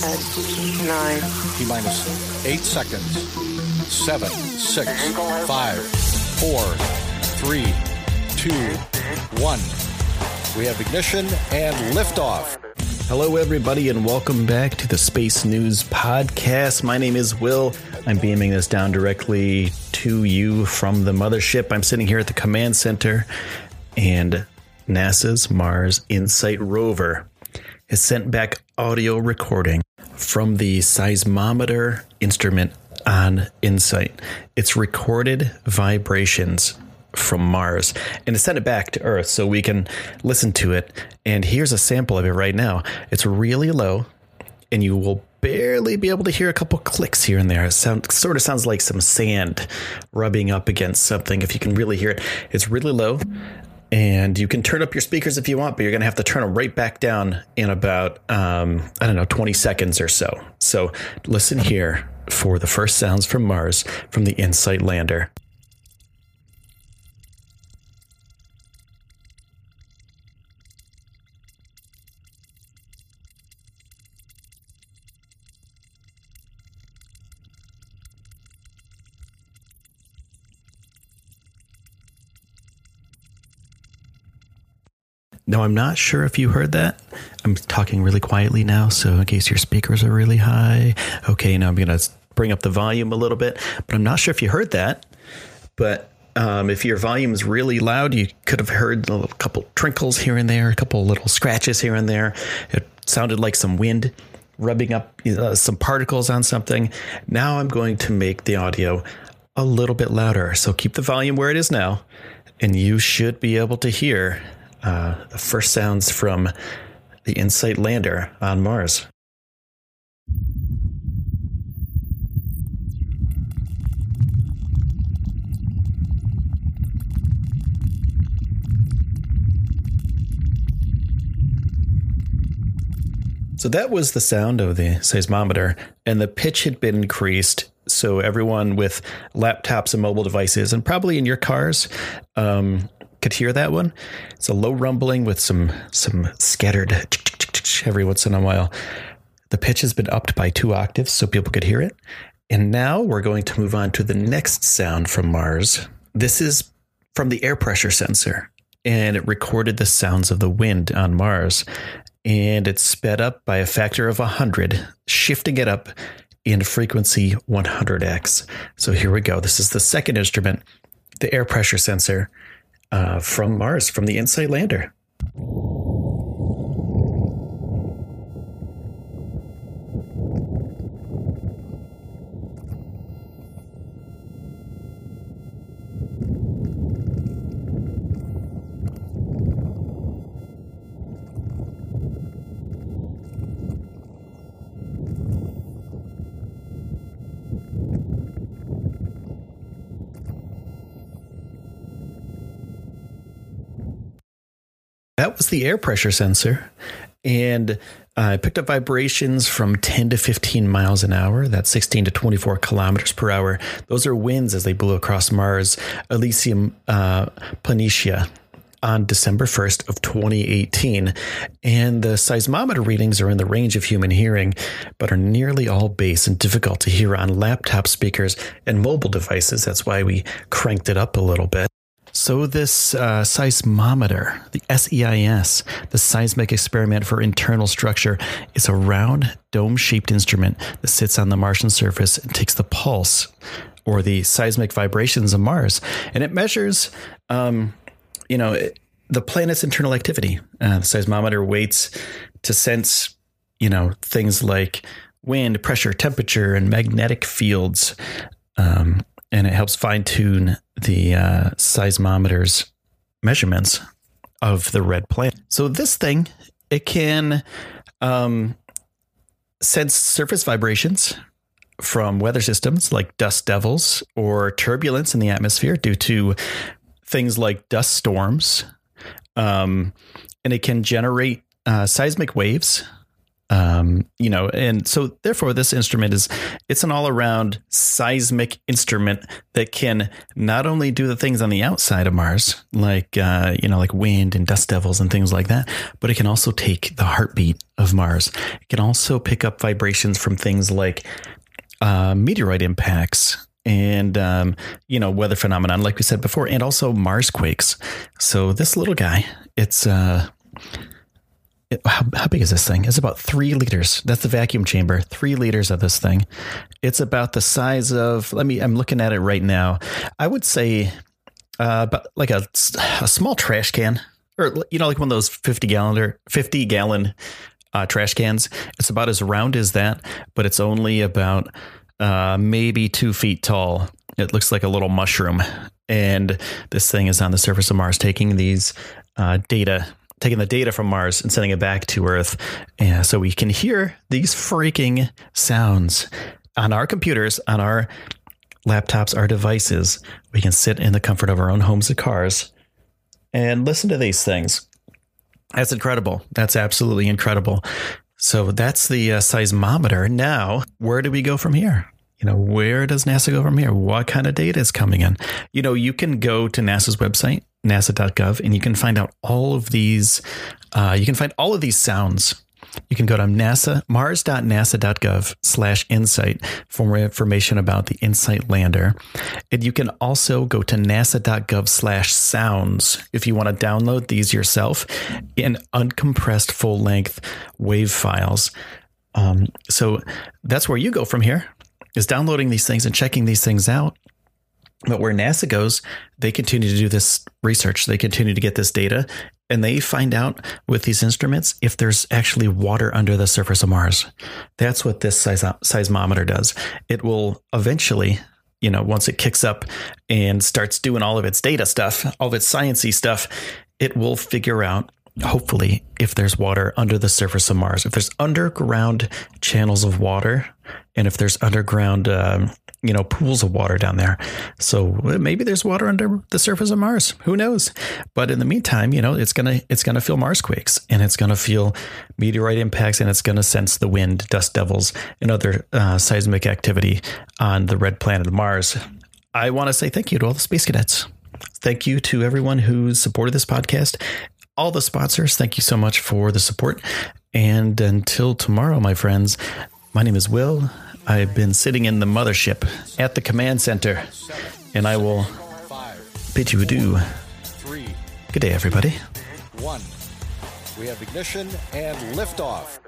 Nine, T minus eight seconds. Seven, six, five, four, three, two, one. We have ignition and liftoff. Hello, everybody, and welcome back to the Space News Podcast. My name is Will. I'm beaming this down directly to you from the mothership. I'm sitting here at the command center, and NASA's Mars InSight rover has sent back audio recording from the seismometer instrument on InSight. It's recorded vibrations from Mars and it sent it back to Earth so we can listen to it. And here's a sample of it right now. It's really low, and you will barely be able to hear a couple clicks here and there. It sound, sort of sounds like some sand rubbing up against something. If you can really hear it, it's really low. And you can turn up your speakers if you want, but you're going to have to turn them right back down in about, um, I don't know, 20 seconds or so. So listen here for the first sounds from Mars from the InSight lander. No, I'm not sure if you heard that. I'm talking really quietly now, so in case your speakers are really high. Okay, now I'm going to bring up the volume a little bit, but I'm not sure if you heard that. But um, if your volume is really loud, you could have heard a couple trinkles here and there, a couple little scratches here and there. It sounded like some wind rubbing up uh, some particles on something. Now I'm going to make the audio a little bit louder. So keep the volume where it is now, and you should be able to hear uh, the first sounds from the InSight lander on Mars. So that was the sound of the seismometer, and the pitch had been increased. So everyone with laptops and mobile devices, and probably in your cars, um, could hear that one. It's a low rumbling with some some scattered every once in a while. The pitch has been upped by two octaves so people could hear it. And now we're going to move on to the next sound from Mars. This is from the air pressure sensor, and it recorded the sounds of the wind on Mars. And it's sped up by a factor of 100, shifting it up in frequency 100x. So here we go. This is the second instrument, the air pressure sensor uh, from Mars, from the InSight lander. That was the air pressure sensor. And I picked up vibrations from 10 to 15 miles an hour. That's 16 to 24 kilometers per hour. Those are winds as they blew across Mars, Elysium uh, Planitia on December 1st of 2018. And the seismometer readings are in the range of human hearing, but are nearly all bass and difficult to hear on laptop speakers and mobile devices. That's why we cranked it up a little bit. So, this uh, seismometer, the SEIS, the Seismic Experiment for Internal Structure, is a round dome shaped instrument that sits on the Martian surface and takes the pulse or the seismic vibrations of Mars. And it measures, um, you know, the planet's internal activity. Uh, the seismometer waits to sense, you know, things like wind, pressure, temperature, and magnetic fields. Um, and it helps fine tune the uh, seismometer's measurements of the red planet. So this thing, it can um, sense surface vibrations from weather systems like dust devils or turbulence in the atmosphere due to things like dust storms. Um, and it can generate uh, seismic waves. Um, you know, and so therefore, this instrument is it's an all around seismic instrument that can not only do the things on the outside of Mars, like uh, you know, like wind and dust devils and things like that, but it can also take the heartbeat of Mars. It can also pick up vibrations from things like uh, meteorite impacts and um, you know weather phenomenon, like we said before, and also Mars quakes. So this little guy, it's uh, it, how, how big is this thing? It's about three liters. That's the vacuum chamber. Three liters of this thing. It's about the size of. Let me. I'm looking at it right now. I would say uh, about like a, a small trash can, or you know, like one of those fifty gallon or fifty gallon uh, trash cans. It's about as round as that, but it's only about uh, maybe two feet tall. It looks like a little mushroom. And this thing is on the surface of Mars taking these uh, data, taking the data from Mars and sending it back to Earth. And so we can hear these freaking sounds on our computers, on our laptops, our devices. We can sit in the comfort of our own homes and cars and listen to these things. That's incredible. That's absolutely incredible. So that's the uh, seismometer. Now, where do we go from here? You know, where does NASA go from here? What kind of data is coming in? You know, you can go to NASA's website, nasa.gov, and you can find out all of these. Uh, you can find all of these sounds you can go to NASA, mars.nasa.gov slash insight for more information about the InSight lander. And you can also go to nasa.gov slash sounds if you want to download these yourself in uncompressed full length wave files. Um, so that's where you go from here is downloading these things and checking these things out. But where NASA goes, they continue to do this research. They continue to get this data and they find out with these instruments if there's actually water under the surface of Mars. That's what this seismometer does. It will eventually, you know, once it kicks up and starts doing all of its data stuff, all of its sciencey stuff, it will figure out hopefully if there's water under the surface of Mars, if there's underground channels of water, and if there's underground um, you know, pools of water down there. So maybe there's water under the surface of Mars. Who knows? But in the meantime, you know, it's gonna it's gonna feel Mars quakes and it's gonna feel meteorite impacts and it's gonna sense the wind, dust devils, and other uh, seismic activity on the red planet of Mars. I want to say thank you to all the space cadets. Thank you to everyone who's supported this podcast. All the sponsors, thank you so much for the support. And until tomorrow, my friends, my name is Will. I've been sitting in the mothership at the command center, and I will bid you adieu. Good day, everybody. One. We have ignition and liftoff.